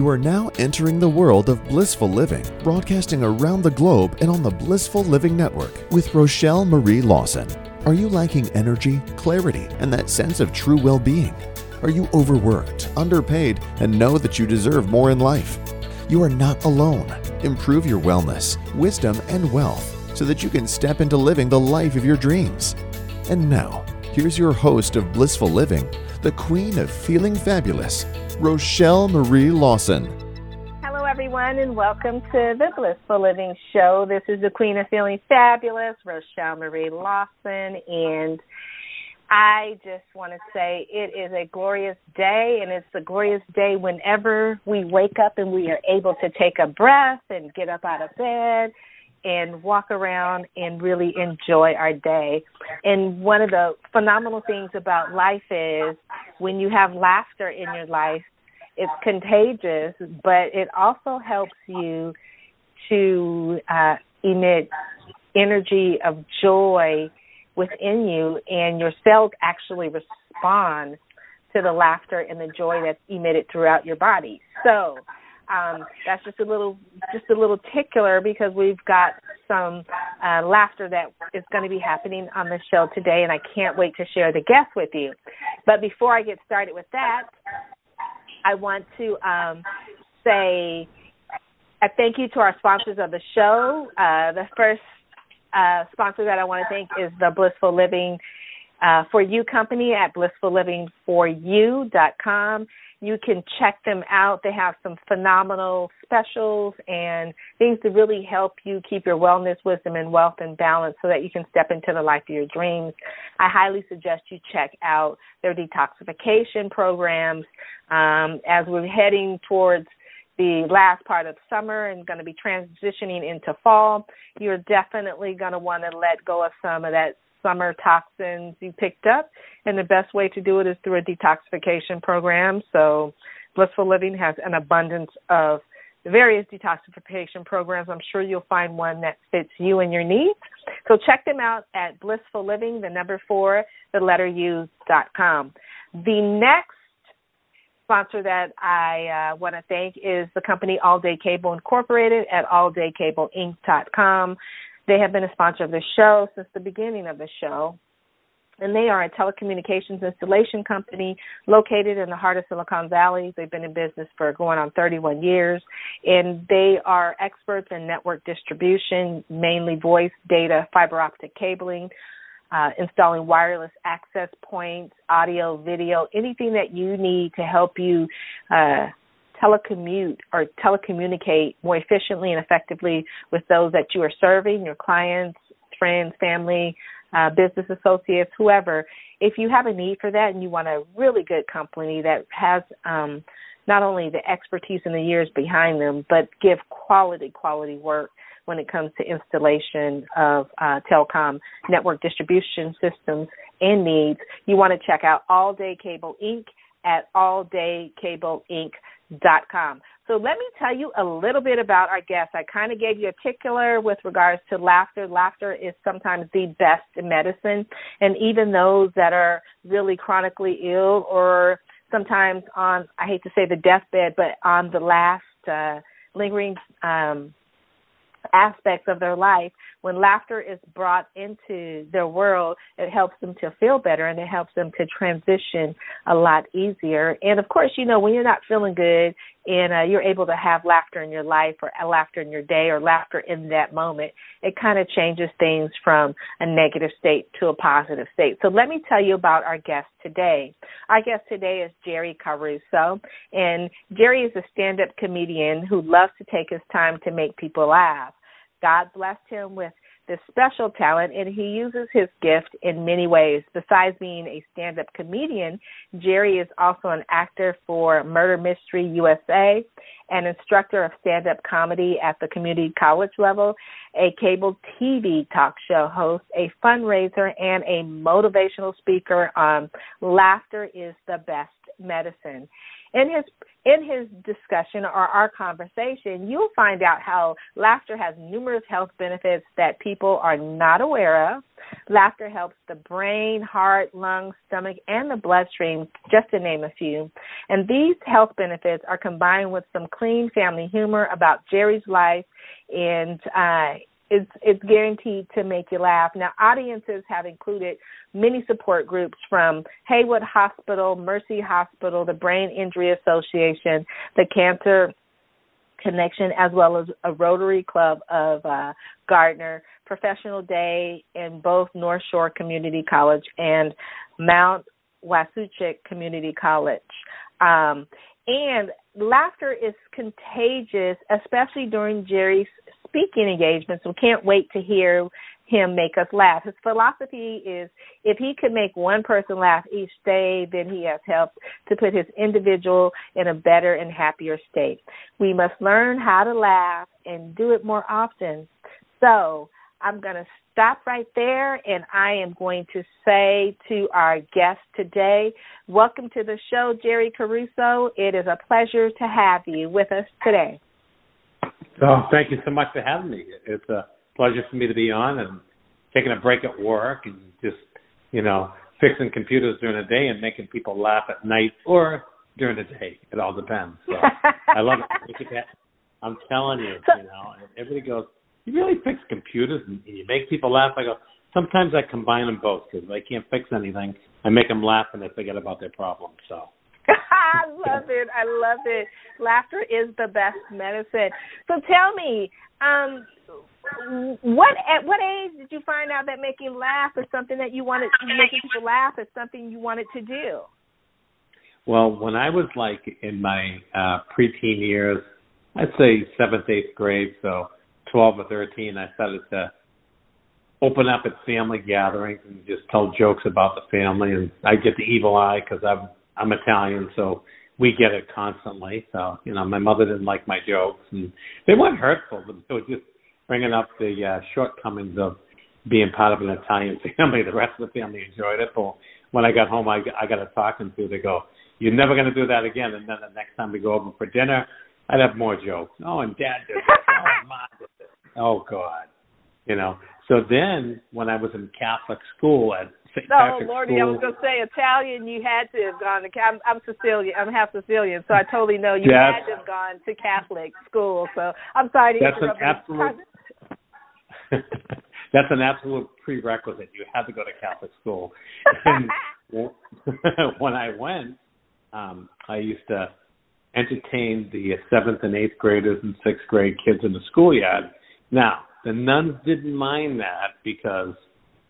You are now entering the world of blissful living, broadcasting around the globe and on the Blissful Living Network with Rochelle Marie Lawson. Are you lacking energy, clarity, and that sense of true well being? Are you overworked, underpaid, and know that you deserve more in life? You are not alone. Improve your wellness, wisdom, and wealth so that you can step into living the life of your dreams. And now, here's your host of Blissful Living, the queen of feeling fabulous, Rochelle Marie Lawson. Hello, everyone, and welcome to the Blissful Living Show. This is the Queen of Feeling Fabulous, Rochelle Marie Lawson, and I just want to say it is a glorious day, and it's a glorious day whenever we wake up and we are able to take a breath and get up out of bed and walk around and really enjoy our day. And one of the phenomenal things about life is when you have laughter in your life, it's contagious, but it also helps you to uh, emit energy of joy within you, and your cells actually respond to the laughter and the joy that's emitted throughout your body. So um, that's just a little just a little tickler because we've got some uh, laughter that is going to be happening on the show today, and I can't wait to share the guests with you. But before I get started with that, I want to um, say a thank you to our sponsors of the show. Uh, the first uh, sponsor that I want to thank is the Blissful Living uh, for You company at blissfullivingforyou.com. You can check them out. They have some phenomenal specials and things to really help you keep your wellness, wisdom, and wealth in balance so that you can step into the life of your dreams. I highly suggest you check out their detoxification programs um, as we're heading towards the last part of summer and going to be transitioning into fall. You're definitely going to want to let go of some of that summer toxins you picked up. And the best way to do it is through a detoxification program. So, Blissful Living has an abundance of various detoxification programs. I'm sure you'll find one that fits you and your needs. So, check them out at Blissful Living, the number four, the letter U dot com. The next sponsor that I uh, want to thank is the company All Day Cable Incorporated at alldaycableinc.com. They have been a sponsor of the show since the beginning of the show. And they are a telecommunications installation company located in the heart of Silicon Valley. They've been in business for going on 31 years. And they are experts in network distribution, mainly voice, data, fiber optic cabling, uh, installing wireless access points, audio, video, anything that you need to help you uh, telecommute or telecommunicate more efficiently and effectively with those that you are serving, your clients, friends, family, uh, business associates, whoever. If you have a need for that and you want a really good company that has um, not only the expertise and the years behind them, but give quality, quality work when it comes to installation of uh, telecom network distribution systems and needs, you want to check out All Day Cable Inc. at alldaycableinc.com com. So let me tell you a little bit about our guests. I kind of gave you a particular with regards to laughter. Laughter is sometimes the best medicine, and even those that are really chronically ill or sometimes on I hate to say the deathbed, but on the last uh, lingering um, aspects of their life, when laughter is brought into their world, it helps them to feel better and it helps them to transition a lot easier. And of course, you know, when you're not feeling good and uh, you're able to have laughter in your life or laughter in your day or laughter in that moment, it kind of changes things from a negative state to a positive state. So let me tell you about our guest today. Our guest today is Jerry Caruso, and Jerry is a stand-up comedian who loves to take his time to make people laugh. God blessed him with this special talent, and he uses his gift in many ways. Besides being a stand up comedian, Jerry is also an actor for Murder Mystery USA, an instructor of stand up comedy at the community college level, a cable TV talk show host, a fundraiser, and a motivational speaker on Laughter is the Best Medicine. In his in his discussion or our conversation, you'll find out how laughter has numerous health benefits that people are not aware of. Laughter helps the brain, heart, lungs, stomach, and the bloodstream, just to name a few. And these health benefits are combined with some clean family humor about Jerry's life and uh, it's it's guaranteed to make you laugh. Now, audiences have included many support groups from Heywood Hospital, Mercy Hospital, the Brain Injury Association, the Cancer Connection, as well as a Rotary Club of uh, Gardner, Professional Day in both North Shore Community College and Mount Wachusett Community College. Um, and laughter is contagious, especially during Jerry's speaking engagements. We can't wait to hear him make us laugh. His philosophy is if he could make one person laugh each day, then he has helped to put his individual in a better and happier state. We must learn how to laugh and do it more often. So I'm going to stop right there and I am going to say to our guest today, welcome to the show, Jerry Caruso. It is a pleasure to have you with us today. Oh, thank you so much for having me. It's a pleasure for me to be on and taking a break at work and just, you know, fixing computers during the day and making people laugh at night or during the day. It all depends. So I love it. I'm telling you, you know, everybody goes, you really fix computers and you make people laugh. I go, sometimes I combine them both because if I can't fix anything. I make them laugh and they forget about their problems. So I love it. I love it. Laughter is the best medicine. So tell me, um, what at what age did you find out that making laugh is something that you wanted making people laugh is something you wanted to do? Well, when I was like in my uh preteen years, I'd say seventh, eighth grade, so twelve or thirteen, I started to open up at family gatherings and just tell jokes about the family, and I get the evil eye because I'm I'm Italian, so we get it constantly. So you know, my mother didn't like my jokes, and they weren't hurtful, but they were just bringing up the uh, shortcomings of being part of an Italian family. The rest of the family enjoyed it, but when I got home, I I got a talking to. They go, "You're never going to do that again." And then the next time we go over for dinner, I'd have more jokes. Oh, and Dad did this. Oh, Mom did this. Oh God, you know. So then, when I was in Catholic school at St. No, Patrick's Lordy, School, I was gonna say Italian. You had to have gone to. I'm, I'm Sicilian. I'm half Sicilian, so I totally know you Yes. had to have gone to Catholic school. So I'm sorry to That's an interrupt. you. absolute- That's an absolute prerequisite. You had to go to Catholic school. And when I went, um, I used to entertain the seventh and eighth graders and sixth grade kids in the schoolyard. Now, the nuns didn't mind that because,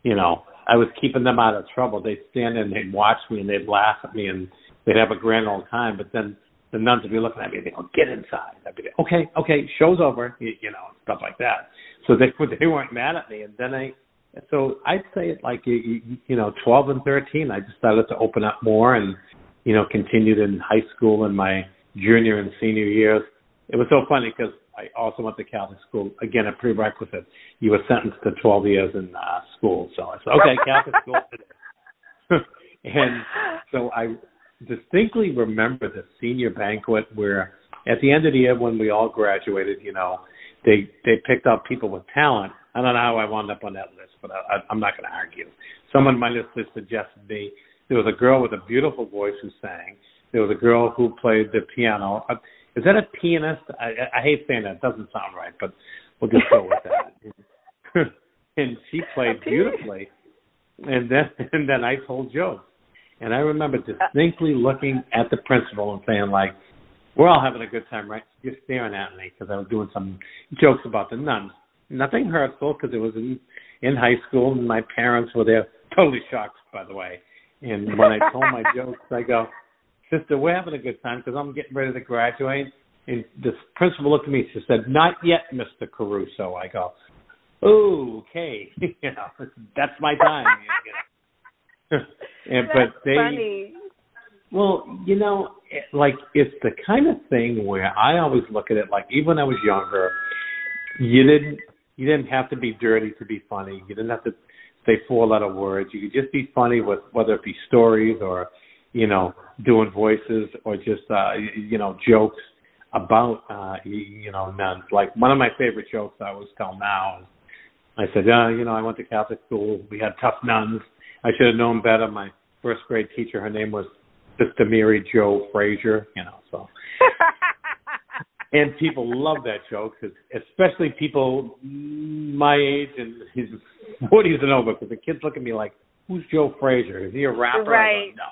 you know, I was keeping them out of trouble. They'd stand and they'd watch me and they'd laugh at me and they'd have a grand old time. But then the nuns would be looking at me and they'd go, get inside. I'd be like, okay, okay, show's over, you, you know, stuff like that. So they they weren't mad at me. And then I, so I'd say it like, you, you, know, 12 and 13, I just started to open up more and, you know, continued in high school and my junior and senior years. It was so funny because I also went to Catholic school. Again, a prerequisite. You were sentenced to 12 years in uh, school. So I said, okay, Catholic school. and so I distinctly remember the senior banquet where at the end of the year when we all graduated, you know, they they picked out people with talent. I don't know how I wound up on that list, but I, I, I'm not going to argue. Someone might have suggested me. There was a girl with a beautiful voice who sang. There was a girl who played the piano. Is that a pianist? I, I hate saying that. It doesn't sound right, but we'll just go with that. and she played beautifully. And then and then I told jokes. And I remember distinctly looking at the principal and saying like, "We're all having a good time, right?" You're staring at me because I was doing some jokes about the nuns. Nothing hurtful because it was in in high school and my parents were there, totally shocked, by the way. And when I told my jokes, I go, "Sister, we're having a good time because I'm getting ready to graduate." And this principal looked at me. She said, "Not yet, Mr. Caruso." I go, "Oh, okay, you know, that's my time." and, That's but they, funny. well, you know, it, like it's the kind of thing where I always look at it like even when I was younger, you didn't you didn't have to be dirty to be funny. You didn't have to say four letter words. You could just be funny with whether it be stories or you know, doing voices or just uh, you know jokes about uh, you know nuns. Like one of my favorite jokes I always tell now is, I said, uh, you know, I went to Catholic school. We had tough nuns. I should have known better. My first grade teacher, her name was Sister Mary Jo Frazier. You know, so. and people love that joke, especially people my age and his 40s and over, because the kids look at me like, "Who's Joe Frazier? Is he a rapper?" Right. no.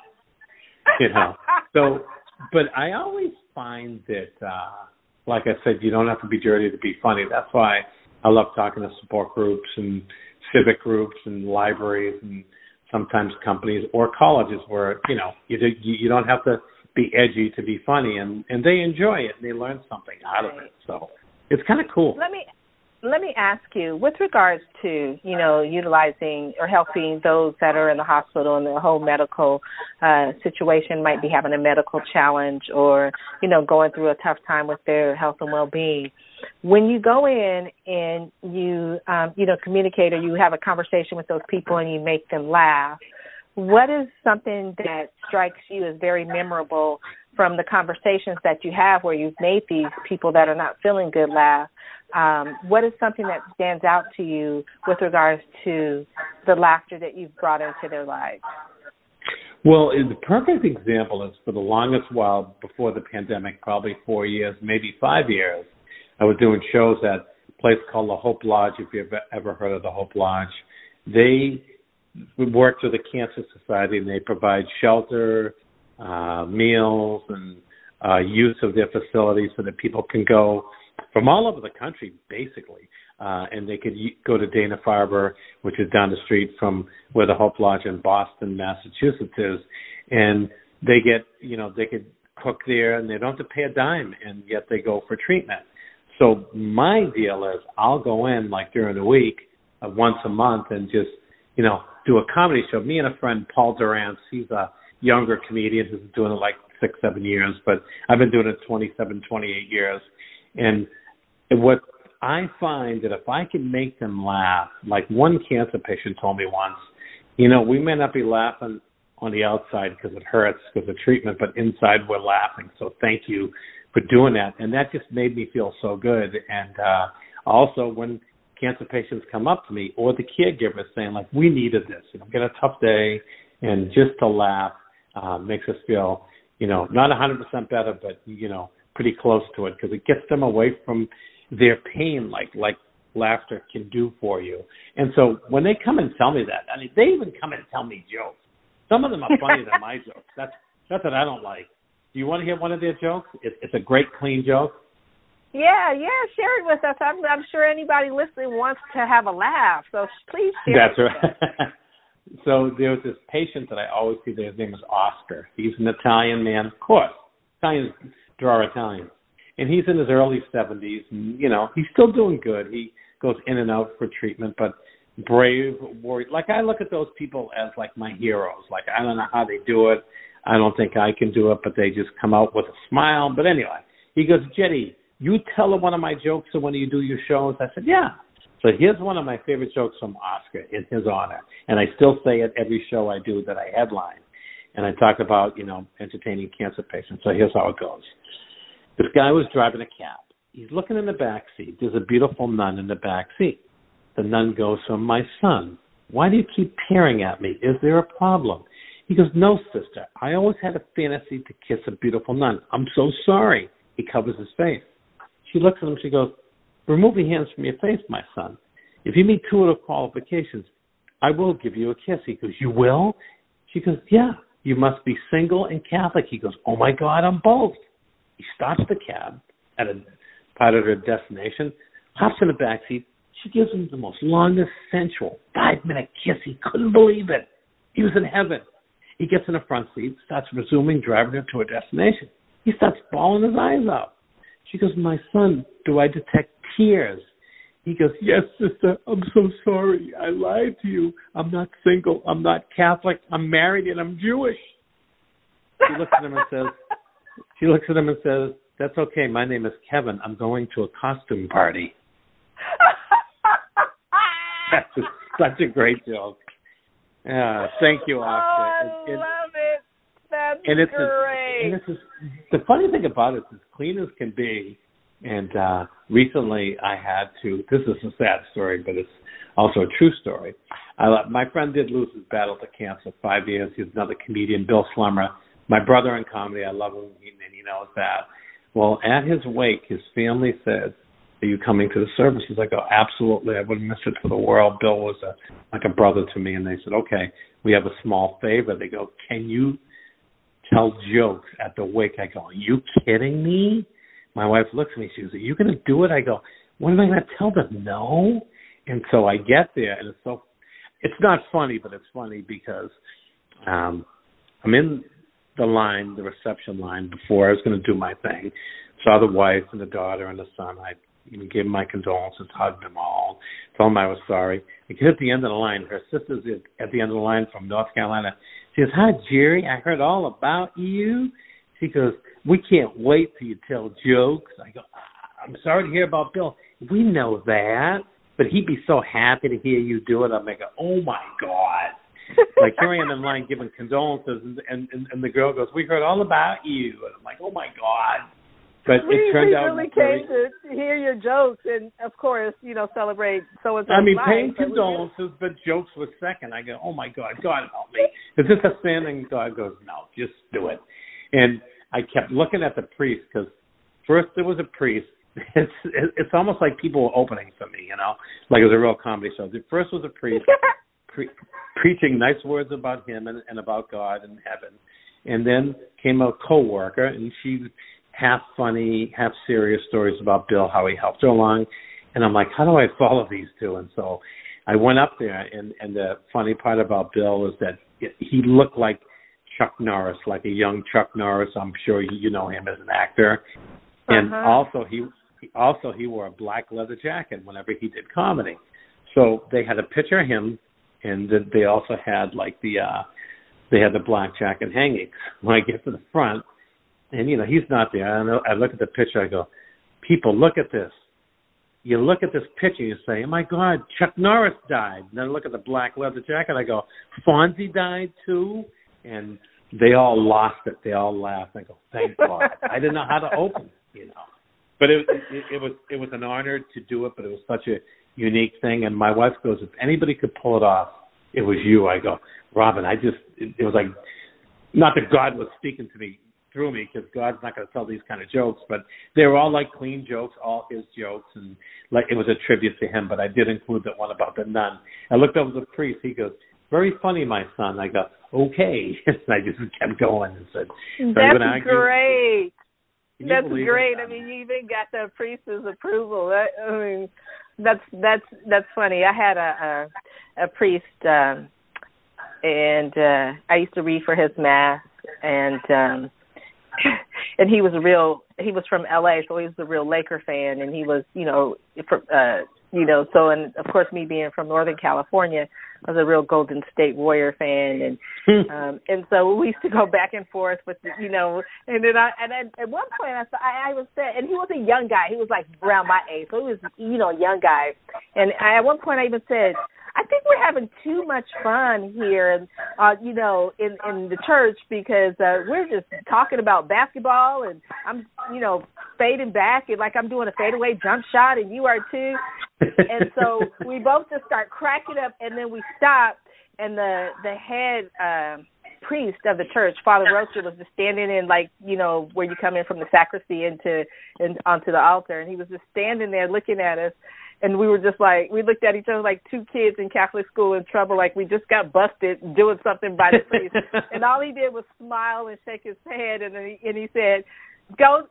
You know. So, but I always find that, uh like I said, you don't have to be dirty to be funny. That's why I love talking to support groups and civic groups and libraries and sometimes companies or colleges where you know you do, you don't have to be edgy to be funny, and and they enjoy it and they learn something out right. of it. So it's kind of cool. Let me let me ask you, with regards to you know utilizing or helping those that are in the hospital and the whole medical uh, situation might be having a medical challenge or you know going through a tough time with their health and well-being. When you go in and you um, you know communicate or you have a conversation with those people and you make them laugh, what is something that strikes you as very memorable from the conversations that you have where you've made these people that are not feeling good laugh? Um, what is something that stands out to you with regards to the laughter that you've brought into their lives? Well, the perfect example is for the longest while before the pandemic, probably four years, maybe five years, I was doing shows at a place called the Hope Lodge, if you've ever heard of the Hope Lodge. They work with the Cancer Society and they provide shelter, uh, meals, and uh, use of their facilities so that people can go from all over the country, basically. Uh, and they could go to Dana Farber, which is down the street from where the Hope Lodge in Boston, Massachusetts is, and they get, you know, they could cook there and they don't have to pay a dime, and yet they go for treatment. So my deal is, I'll go in like during the week, uh, once a month, and just, you know, do a comedy show. Me and a friend, Paul Durance, he's a younger comedians been doing it like six, seven years, but I've been doing it 27, 28 years. And what I find that if I can make them laugh, like one cancer patient told me once, you know, we may not be laughing on the outside because it hurts because of treatment, but inside we're laughing. So thank you for doing that. And that just made me feel so good. And uh also when cancer patients come up to me or the caregivers saying like, we needed this, you know, get a tough day and just to laugh uh, makes us feel, you know, not 100% better, but, you know, pretty close to it because it gets them away from their pain like like laughter can do for you. And so when they come and tell me that, I mean, they even come and tell me jokes. Some of them are funnier than my jokes. That's that's what I don't like. Do you want to hear one of their jokes? It, it's a great clean joke. Yeah, yeah, share it with us. I'm, I'm sure anybody listening wants to have a laugh, so please share. That's right. so there was this patient that I always see there. His name is Oscar. He's an Italian man, of course. Italians draw Italians. And he's in his early 70s and you know he's still doing good. He goes in and out for treatment but brave warrior like i look at those people as like my heroes. Like i don't know how they do it. I don't think i can do it but they just come out with a smile. But anyway he goes Jerry you tell one of my jokes when you do your shows. I said yeah so here's one of my favorite jokes from oscar in his honor and i still say it every show i do that i headline and i talk about you know entertaining cancer patients so here's how it goes this guy was driving a cab. He's looking in the back seat. There's a beautiful nun in the back seat. The nun goes to My son, why do you keep peering at me? Is there a problem? He goes, No, sister. I always had a fantasy to kiss a beautiful nun. I'm so sorry. He covers his face. She looks at him. She goes, Remove your hands from your face, my son. If you meet two of the qualifications, I will give you a kiss. He goes, You will? She goes, Yeah. You must be single and Catholic. He goes, Oh my God, I'm both. He stops the cab at a part of their destination, hops in the back seat. She gives him the most longest, sensual five minute kiss. He couldn't believe it. He was in heaven. He gets in the front seat, starts resuming driving her to her destination. He starts bawling his eyes out. She goes, My son, do I detect tears? He goes, Yes, sister, I'm so sorry. I lied to you. I'm not single. I'm not Catholic. I'm married and I'm Jewish. She looks at him and says, she looks at him and says, "That's okay. My name is Kevin. I'm going to a costume party." That's such a great joke. Yeah, thank you, Oscar. Oh, I love it. That's and it's great. And it's a, the funny thing about it is clean as can be. And uh recently, I had to. This is a sad story, but it's also a true story. I, my friend did lose his battle to cancer five years. He's another comedian, Bill Slemmer. My brother in comedy. I love him, and he knows that. Well, at his wake, his family said, "Are you coming to the services?" I go, "Absolutely. I wouldn't miss it for the world." Bill was a like a brother to me, and they said, "Okay, we have a small favor." They go, "Can you tell jokes at the wake?" I go, "Are you kidding me?" My wife looks at me. She goes, "Are you going to do it?" I go, "What am I to tell them?" No. And so I get there, and it's so it's not funny, but it's funny because um I'm in the line, the reception line before I was going to do my thing. Saw the wife and the daughter and the son. I even gave them my condolences, hugged them all, told them I was sorry. I get at the end of the line. Her sister's at the end of the line from North Carolina. Goes, "Hi, Jerry. I heard all about you." She goes, "We can't wait till you to tell jokes." I go, ah, "I'm sorry to hear about Bill. We know that." but he'd be so happy to hear you do it. I'm like, oh my god. like here I am in line giving condolences, and, and and the girl goes, "We heard all about you," and I'm like, "Oh my god!" But we, it turned we out really very, came to hear your jokes, and of course, you know, celebrate so and so. I mean, life, paying but condolences, but jokes was second. I go, "Oh my god, God help me!" Is this a sin? And God goes, "No, just do it." And I kept looking at the priest because first there was a priest it's it's almost like people were opening for me, you know, like it was a real comedy show. The first was a priest pre- preaching nice words about him and, and about God and heaven, and then came a coworker, and she half funny, half serious stories about Bill, how he helped her along, and I'm like, how do I follow these two? And so I went up there, and and the funny part about Bill is that he looked like Chuck Norris, like a young Chuck Norris. I'm sure you know him as an actor. And Uh-huh. also he he- also he wore a black leather jacket whenever he did comedy. So they had a picture of him, and they also had like the uh they had the black jacket hanging. When I get to the front, and you know he's not there, I, know, I look at the picture. I go, people, look at this. You look at this picture, you say, "Oh my God, Chuck Norris died." And then look at the black leather jacket. I go, "Fonzie died too," and they all lost it. They all laughed. I go, "Thank God." I didn't know how to open, it, you know but it, it it was it was an honor to do it, but it was such a unique thing. And my wife goes, if anybody could pull it off, it was you. I go, Robin, I just it, it was like not that God was speaking to me through me because God's not going to tell these kind of jokes, but they were all like clean jokes, all his jokes, and like it was a tribute to him. But I did include that one about the nun. I looked over the priest. He goes, "Very funny, my son." I go, "Okay," and I just kept going and said, That's great. That's great. it? I mean, you even got the priest's approval. That, I mean, that's that's that's funny. I had a a, a priest, um, and uh I used to read for his mass, and um and he was a real. He was from L.A., so he was a real Laker fan, and he was, you know, for, uh, you know, so and of course me being from Northern California, I was a real Golden State Warrior fan, and um and so we used to go back and forth with the, you know and then i and then at one point i i, I was said and he was a young guy he was like around my age so he was you know a young guy and I, at one point i even said i think we're having too much fun here and uh you know in in the church because uh we're just talking about basketball and i'm you know fading back and like i'm doing a fadeaway jump shot and you are too. And so we both just start cracking up and then we stop and the the head uh, priest of the church, Father Roaster, was just standing in like you know where you come in from the sacristy into and onto the altar, and he was just standing there looking at us, and we were just like we looked at each other like two kids in Catholic school in trouble, like we just got busted doing something by the priest, and all he did was smile and shake his head, and then he, and he said, "Go."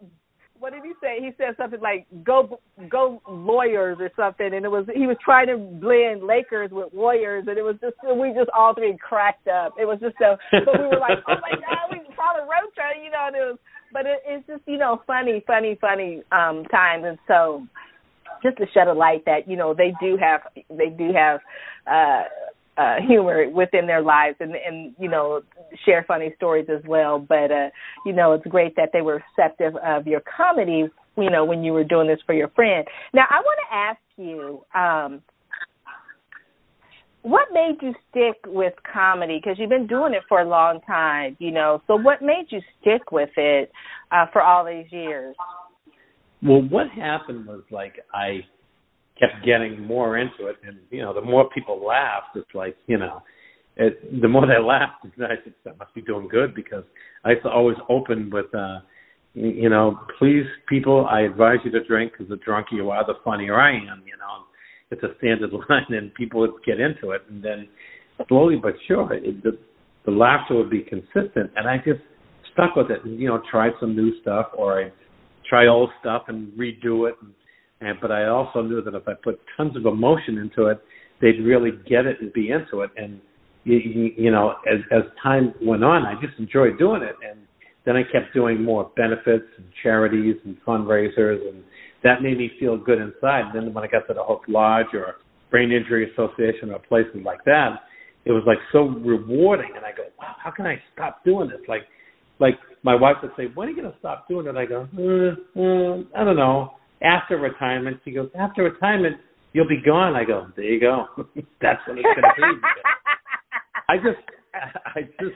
What did he say? He said something like "Go, go, Lawyers" or something, and it was he was trying to blend Lakers with Warriors, and it was just we just all three cracked up. It was just so, but we were like, "Oh my God, we called a road trip," you know. And it was, but it, it's just you know funny, funny, funny um times, and so just to shed a light that you know they do have they do have uh uh humor within their lives and and you know share funny stories as well but uh you know it's great that they were receptive of your comedy you know when you were doing this for your friend now i want to ask you um what made you stick with comedy? Because you've been doing it for a long time, you know. So what made you stick with it uh, for all these years? Well, what happened was like I kept getting more into it, and you know, the more people laughed, it's like you know, it, the more they laughed, I said, "That must be doing good," because I used to always open with, uh, you know, please, people, I advise you to drink because the drunker you are, the funnier I am. You know, it's a standard line, and people would get into it, and then slowly but sure, it, the the laughter would be consistent, and I just stuck with it, and you know, tried some new stuff, or I try old stuff and redo it. And, and but I also knew that if I put tons of emotion into it, they'd really get it and be into it. And you, you know, as as time went on, I just enjoyed doing it. And then I kept doing more benefits and charities and fundraisers, and that made me feel good inside. And then when I got to the Hope Lodge or Brain Injury Association or places like that, it was like so rewarding. And I go, wow, how can I stop doing this? Like, like my wife would say, "When are you going to stop doing it?" I go, uh, uh, "I don't know." After retirement, she goes, "After retirement, you'll be gone." I go, "There you go. That's when it's going to be." I just, I just,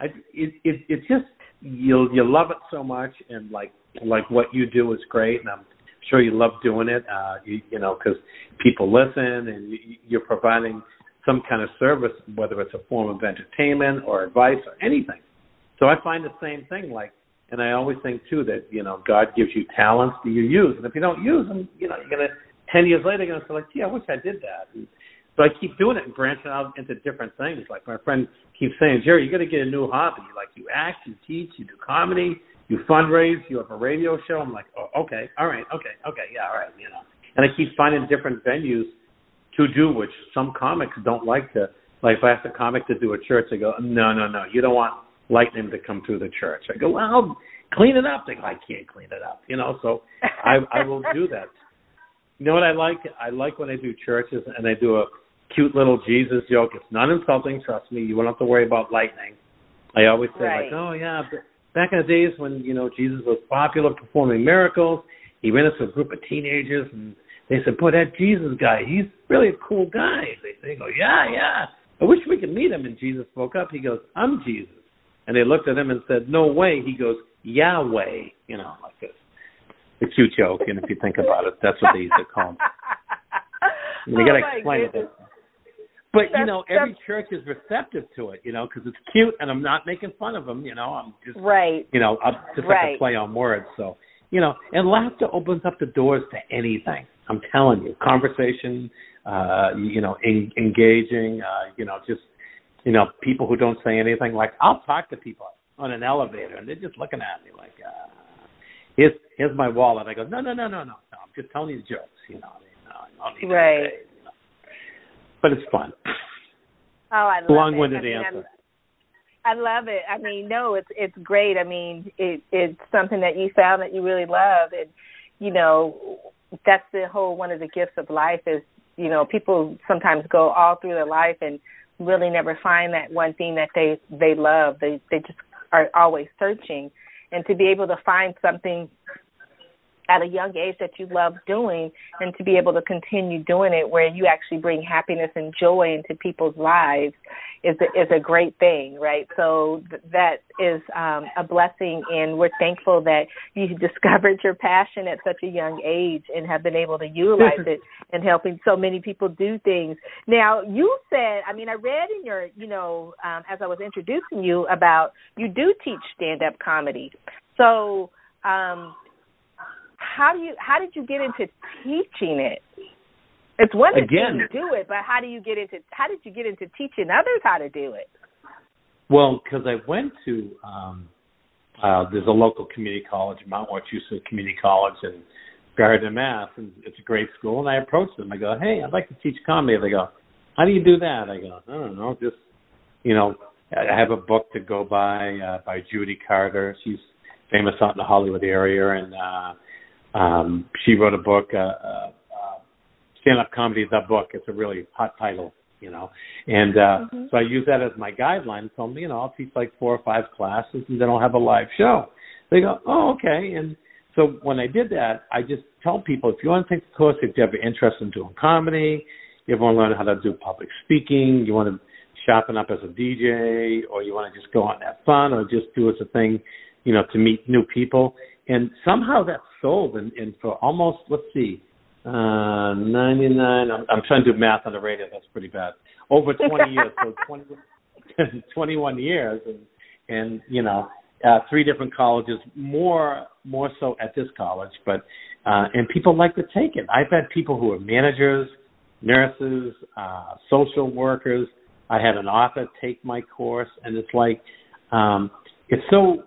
I it, it it just you you love it so much, and like like what you do is great, and I'm sure you love doing it. Uh, you you know because people listen, and you, you're providing some kind of service, whether it's a form of entertainment or advice or anything so I find the same thing. Like, and I always think too that you know God gives you talents that you use, and if you don't use them, you know you're gonna ten years later you're gonna say like, gee, I wish I did that. And so I keep doing it and branching out into different things. Like my friend keeps saying, Jerry, you got to get a new hobby. Like you act, you teach, you do comedy, you fundraise, you have a radio show. I'm like, oh, okay, all right, okay, okay, yeah, all right, you know. And I keep finding different venues to do, which some comics don't like to. Like if I ask a comic to do a church, they go, no, no, no, you don't want lightning to come through the church. I go, well, clean it up. They go, I can't clean it up, you know. So I I will do that. You know what I like? I like when I do churches and I do a cute little Jesus joke. It's not insulting. Trust me. You won't have to worry about lightning. I always say right. like, oh yeah, back in the days when you know Jesus was popular performing miracles, he ran into a group of teenagers and they said, boy, that Jesus guy, he's really a cool guy. They, they go, yeah, yeah. I wish we could meet him. And Jesus spoke up. He goes, I'm Jesus. And they looked at him and said, "No way." He goes, "Yahweh," you know, like this. A cute joke, and if you think about it, that's what they used to call him. You oh got to explain goodness. it. But that's, you know, every church is receptive to it, you know, because it's cute, and I'm not making fun of them. You know, I'm just right. You know, I'm just right. like a play on words. So, you know, and laughter opens up the doors to anything. I'm telling you, conversation, uh, you know, en- engaging, uh, you know, just you know, people who don't say anything. Like I'll talk to people on an elevator, and they're just looking at me like, uh, "Here's here's my wallet." I go, "No, no, no, no, no, no. I'm just telling you jokes." You know, I mean, no, right. You know. But it's fun. Oh, I love it. Long-winded it. I mean, answer. I love it. I mean, no, it's it's great. I mean, it it's something that you found that you really love, and you know, that's the whole one of the gifts of life is you know people sometimes go all through their life and really never find that one thing that they they love. They they just are always searching, and to be able to find something at a young age that you love doing and to be able to continue doing it where you actually bring happiness and joy into people's lives is a, is a great thing, right? So th- that is um, a blessing, and we're thankful that you discovered your passion at such a young age and have been able to utilize it in helping so many people do things. Now, you said, I mean, I read in your, you know, um, as I was introducing you about you do teach stand-up comedy. So, um, how do you how did you get into teaching it? It's one thing to do it, but how do you get into how did you get into teaching others how to do it? Well, because I went to um uh there's a local community college, Mount Wachusett Community College in Barrington, Mass, and it's a great school. And I approached them. I go, "Hey, I'd like to teach comedy." They go, "How do you do that?" I go, "I don't know, just you know, I have a book to go by uh, by Judy Carter. She's famous out in the Hollywood area, and uh, um, she wrote a book, uh, uh, stand up comedy the book it's a really hot title you know and uh mm-hmm. so i use that as my guideline so you know i'll teach like four or five classes and then i'll have a live show they go oh okay and so when i did that i just tell people if you want to take the course if you have an interest in doing comedy you want to learn how to do public speaking, you want to sharpen up as a DJ, or you want to just go out and have fun, or just do as a thing, you know, to meet new people. And somehow that's sold, and, and for almost let's see, uh, 99. I'm, I'm trying to do math on the radio. That's pretty bad. Over 20 years, so 20, 21 years, and and you know, uh, three different colleges, more more so at this college, but uh, and people like to take it. I've had people who are managers, nurses, uh, social workers. I had an author take my course, and it's like um, it's so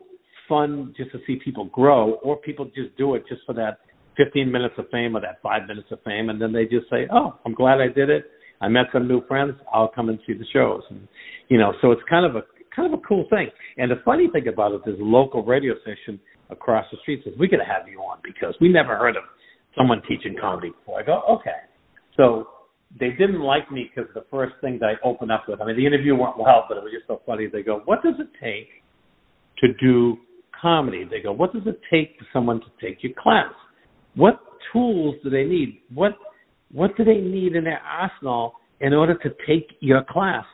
fun just to see people grow, or people just do it just for that 15 minutes of fame or that five minutes of fame, and then they just say, "Oh, I'm glad I did it. I met some new friends. I'll come and see the shows." And you know, so it's kind of a kind of a cool thing. And the funny thing about it, this local radio station across the street says, "We got to have you on because we never heard of someone teaching comedy before." I go, "Okay." So they didn't like me because the first thing that I opened up with, I mean, the interview went well, but it was just so funny. They go, "What does it take to do comedy?" They go, "What does it take for someone to take your class?" what tools do they need? What what do they need in their arsenal in order to take your class?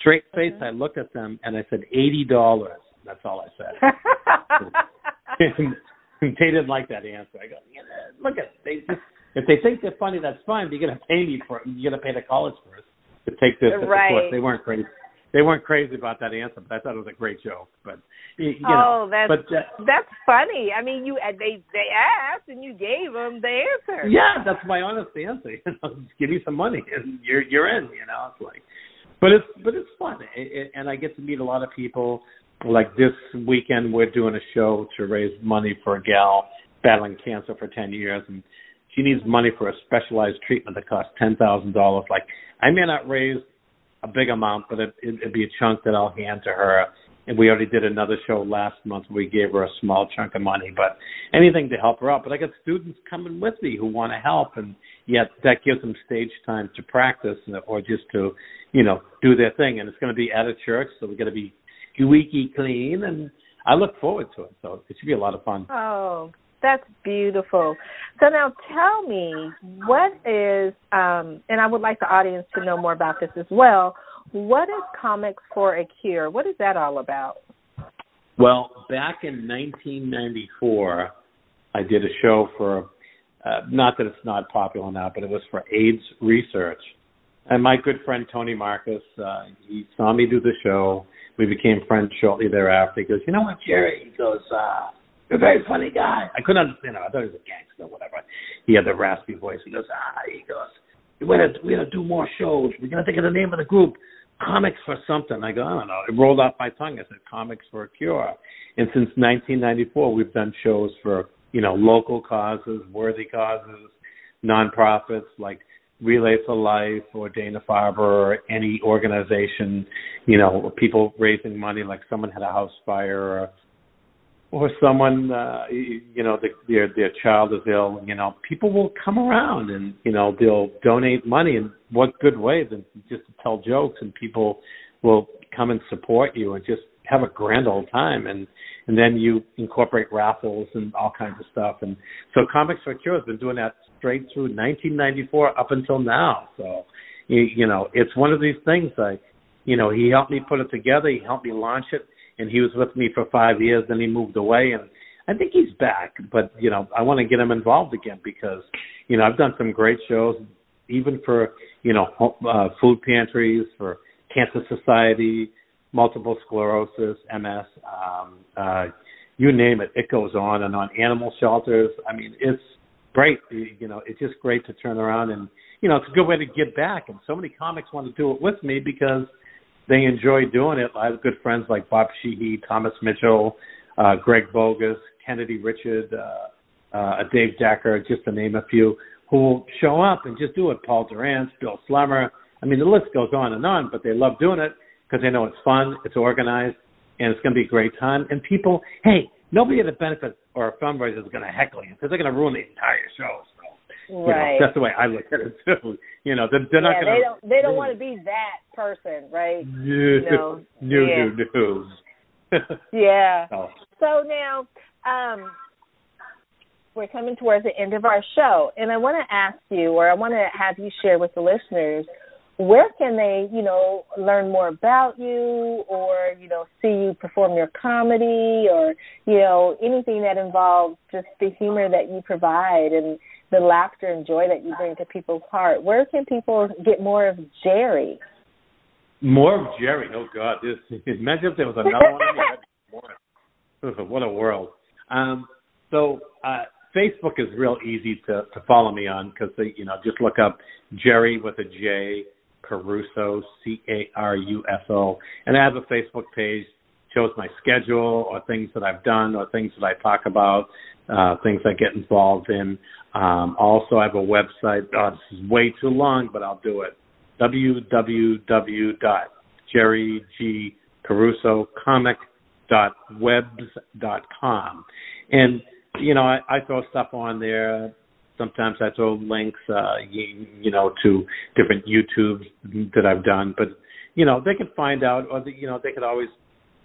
Straight face, mm-hmm. I looked at them and I said eighty dollars. That's all I said. they didn't like that answer. I go, yeah, look at they just if they think they're funny, that's fine. But you're gonna pay me for you're gonna pay the college first to take this. Right. Course. They weren't crazy they weren't crazy about that answer, but I thought it was a great joke. But you, you oh, know, that's but, uh, that's funny. I mean, you they they asked and you gave them the answer. Yeah, that's my honest answer. You know, just give me some money and you're you're in. You know, it's like, but it's but it's fun, it, it, and I get to meet a lot of people. Like this weekend, we're doing a show to raise money for a gal battling cancer for ten years, and she needs money for a specialized treatment that costs ten thousand dollars. Like I may not raise a big amount, but it, it'd be a chunk that I'll hand to her. And we already did another show last month. Where we gave her a small chunk of money, but anything to help her out. But I got students coming with me who want to help, and yet that gives them stage time to practice or just to, you know, do their thing. And it's going to be at a church, so we're going to be squeaky clean, and I look forward to it. So it should be a lot of fun. Oh, that's beautiful. So now tell me, what is, um, and I would like the audience to know more about this as well. What is Comics for a Cure? What is that all about? Well, back in 1994, I did a show for, uh, not that it's not popular now, but it was for AIDS research. And my good friend Tony Marcus, uh, he saw me do the show. We became friends shortly thereafter. He goes, you know what, Jerry? He goes, uh, a very funny guy. I couldn't understand him. I thought he was a gangster or whatever. He had the raspy voice. He goes, ah, he goes, we're gonna we're gonna do more shows. We're gonna think of the name of the group, Comics for something. I go, I don't know. It rolled off my tongue. I said, Comics for a Cure. And since 1994, we've done shows for you know local causes, worthy causes, nonprofits like Relay for Life or Dana Farber or any organization, you know, people raising money like someone had a house fire or or someone uh you know the, their their child is ill you know people will come around and you know they'll donate money and what good way than just to tell jokes and people will come and support you and just have a grand old time. And and then you incorporate raffles and all kinds of stuff. And so comics for cure has been doing that straight through 1994 up until now. So you, you know it's one of these things like you know he helped me put it together. He helped me launch it and he was with me for five years. Then he moved away, and I think he's back. But you know, I want to get him involved again because you know I've done some great shows, even for you know uh, food pantries for Cancer Society, multiple sclerosis, MS, um, uh, you name it. It goes on and on. Animal shelters. I mean, it's great. You know, it's just great to turn around and you know it's a good way to give back. And so many comics want to do it with me because they enjoy doing it. I have good friends like Bob Sheehy, Thomas Mitchell, uh, Greg Bogus, Kennedy Richard, uh, uh, Dave Decker, just to name a few, who will show up and just do it. Paul Durant, Bill Slemmer. I mean, the list goes on and on, but they love doing it because they know it's fun, it's organized, and it's going to be a great time. And people, hey, nobody at a benefit or a fundraiser is going to heckle you because they're going to ruin the entire show. Right. You know, that's the way I look at it too. You know, they're, they're yeah, not going to. They don't. They don't want to be that person, right? No, you know? no, yeah. no, no. yeah. Oh. So now, um, we're coming towards the end of our show, and I want to ask you, or I want to have you share with the listeners, where can they, you know, learn more about you, or you know, see you perform your comedy, or you know, anything that involves just the humor that you provide and the laughter and joy that you bring to people's heart. Where can people get more of Jerry? More of Jerry. Oh God, this imagine if there was another one. what a world. Um, so uh, Facebook is real easy to, to follow me on because you know just look up Jerry with a J Caruso C A R U S O, and I have a Facebook page shows my schedule or things that I've done or things that I talk about, uh, things I get involved in. Um, also, I have a website. Oh, this is way too long, but I'll do it. www.jerrygcarusocomic.webs.com. And you know, I, I throw stuff on there. Sometimes I throw links, uh, you, you know, to different YouTubes that I've done. But you know, they can find out, or the, you know, they could always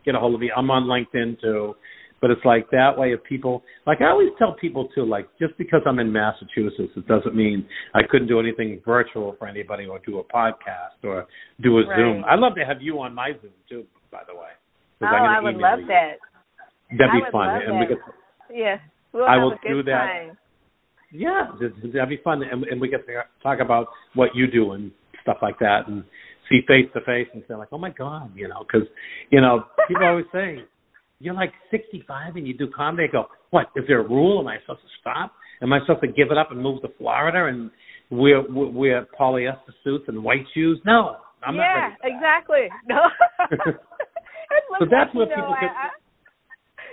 get a hold of me. I'm on LinkedIn too. But it's like that way if people like I always tell people too, like just because I'm in Massachusetts, it doesn't mean I couldn't do anything virtual for anybody or do a podcast or do a right. Zoom. I'd love to have you on my Zoom too, by the way. Oh, I would love you. that. That'd be fun. And that. we could yeah. We'll I will do that. Time. Yeah, that'd be fun, and, and we get to talk about what you do and stuff like that, and see face to face and say like, oh my god, you know, because you know people always say you're like 65 and you do comedy. I go, what? Is there a rule? Am I supposed to stop? Am I supposed to give it up and move to Florida and wear wear polyester suits and white shoes? No, I'm yeah, not that. exactly. No. So that's what know, people could- I, I,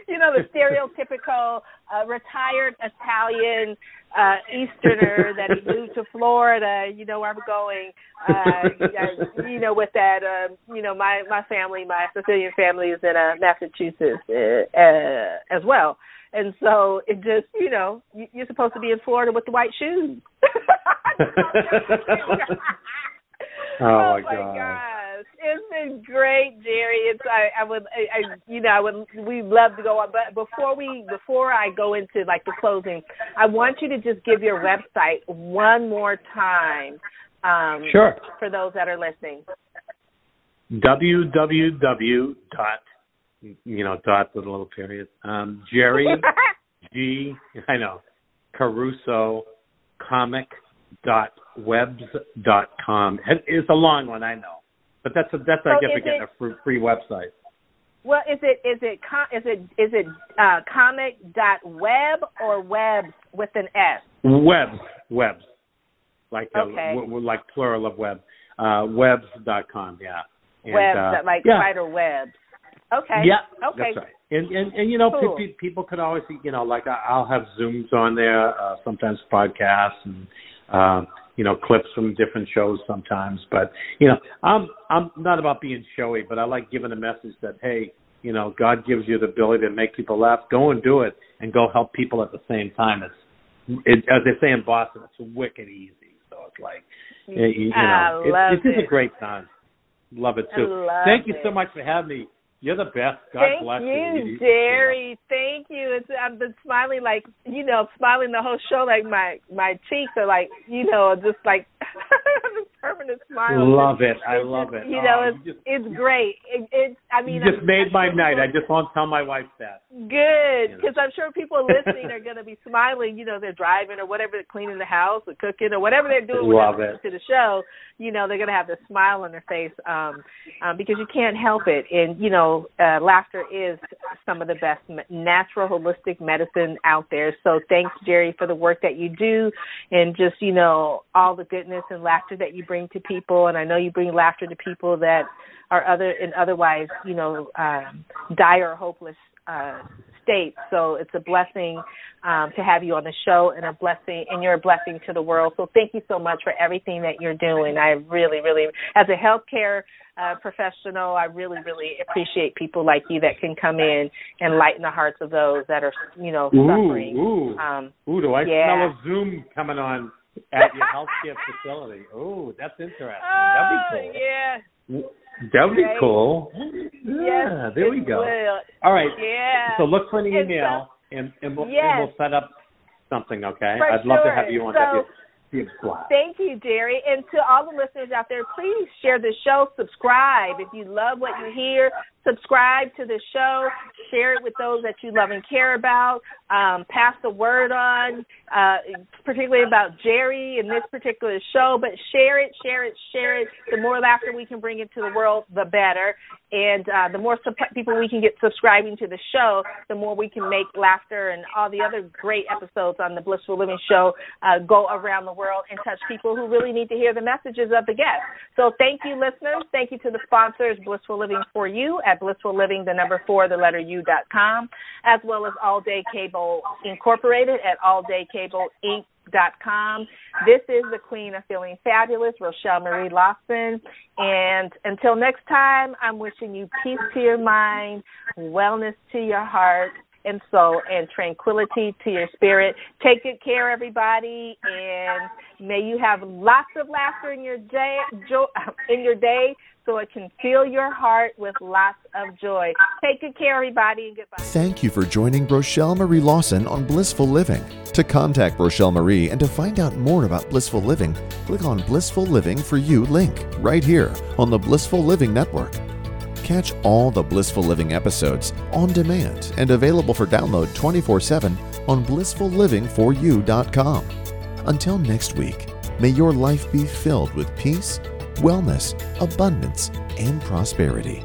you know, the stereotypical uh, retired Italian uh Easterner that he moved to Florida. You know where I'm going. Uh, you know, with that, uh, you know, my my family, my Sicilian family is in uh, Massachusetts uh, uh, as well. And so it just, you know, you- you're supposed to be in Florida with the white shoes. Oh, my my God. It's been great, Jerry. It's I, I would, I, I, you know, I would, we love to go on, but before we, before I go into like the closing, I want you to just give your website one more time. Um, Sure. For those that are listening. www dot you know dot with a little period um jerry g i know caruso comic dot webs dot com it's a long one i know but that's a that's So i is getting it- a free, free website Well, is it is it com- is it is it uh, comic dot web or webs with an S? Web webs like uh, Okay. w- like plural of web uh webs dot com yeah and, webs uh, like yeah. spider webs. Okay. Yeah, Okay. that's right. And and and you know, Cool. pe- pe- people could always, you know, like I- I'll have zooms on there, uh, sometimes podcasts and um, you know clips from different shows sometimes. But you know, I'm I'm not about being showy, but I like giving a message that hey, you know, God gives you the ability to make people laugh. Go and do it, and go help people at the same time. It's it, as they say in Boston, it's wicked easy. So it's like eh, you, you know, it, it's just it. a great time. Love it too. love Thank you so much for having me. You're the best. God Thank bless you, you. Jerry. Thank you. It's I've been smiling like you know, smiling the whole show. Like my my cheeks are like you know, just like permanent smile. Love it. I love it. You Oh, know, you it's just- it's great. It, it's I mean, just I'm- made I'm my sure night. I just want to tell my wife that. Good, You know. because I'm sure people listening are going to be smiling. You know, they're driving or whatever, they're cleaning the house or cooking or whatever they're doing Love it. to the show. You know, they're going to have this smile on their face um, um, because you can't help it. And you know, uh, laughter is some of the best natural, holistic medicine out there. So thanks, Jerry, for the work that you do and just you know all the goodness and laughter that you bring to people. And I know you bring laughter to people that are other in otherwise you know um, dire, hopeless uh, states. So it's a blessing um, to have you on the show, and a blessing, and you're a blessing to the world. So thank you so much for everything that you're doing. I really, really, as a healthcare uh, professional, I really, really appreciate people like you that can come in and lighten the hearts of those that are, you know, suffering. Ooh, ooh, Um, ooh! Do I yeah. smell a Zoom coming on at your healthcare facility? Oh, that's interesting. oh, That'd be oh, cool. yeah. That'd be Right. cool. Yes, Yeah, there we go. will. All right. Yeah. So look for an And so- email, and and we'll, Yes. and we'll set up something, okay? For I'd love to have you on so, Thank you, Jerry. And to all the listeners out there, please share the show, subscribe. If you love what you hear, subscribe to the show, share it with those that you love and care about, um, pass the word on, uh, particularly about Jerry and this particular show, but share it, share it, share it. The more laughter we can bring into the world, the better. And uh, the more people we can get subscribing to the show, the more we can make laughter and all the other great episodes on the Blissful Living Show uh, go around the world and touch people who really need to hear the messages of the guests. So thank you, listeners. Thank you to the sponsors, Blissful Living for You at Blissful Living, the number four, the letter U dot com, as well as All Day Cable Incorporated at All Day Cable Inc dot com. This is the Queen of Feeling Fabulous, Rochelle Marie Lawson. And until next time, I'm wishing you peace to your mind, wellness to your heart and soul, and tranquility to your spirit. Take good care, everybody, and may you have lots of laughter in your day, in your day so it can fill your heart with lots of joy. Take good care, everybody, and goodbye. Thank you for joining Rochelle Marie Lawson on Blissful Living. To contact Rochelle Marie and to find out more about Blissful Living, click on Blissful Living for You link right here on the Blissful Living Network. Catch all the Blissful Living episodes on demand and available for download 24 7 on blissfullivingforyou.com. Until next week, may your life be filled with peace, wellness, abundance, and prosperity.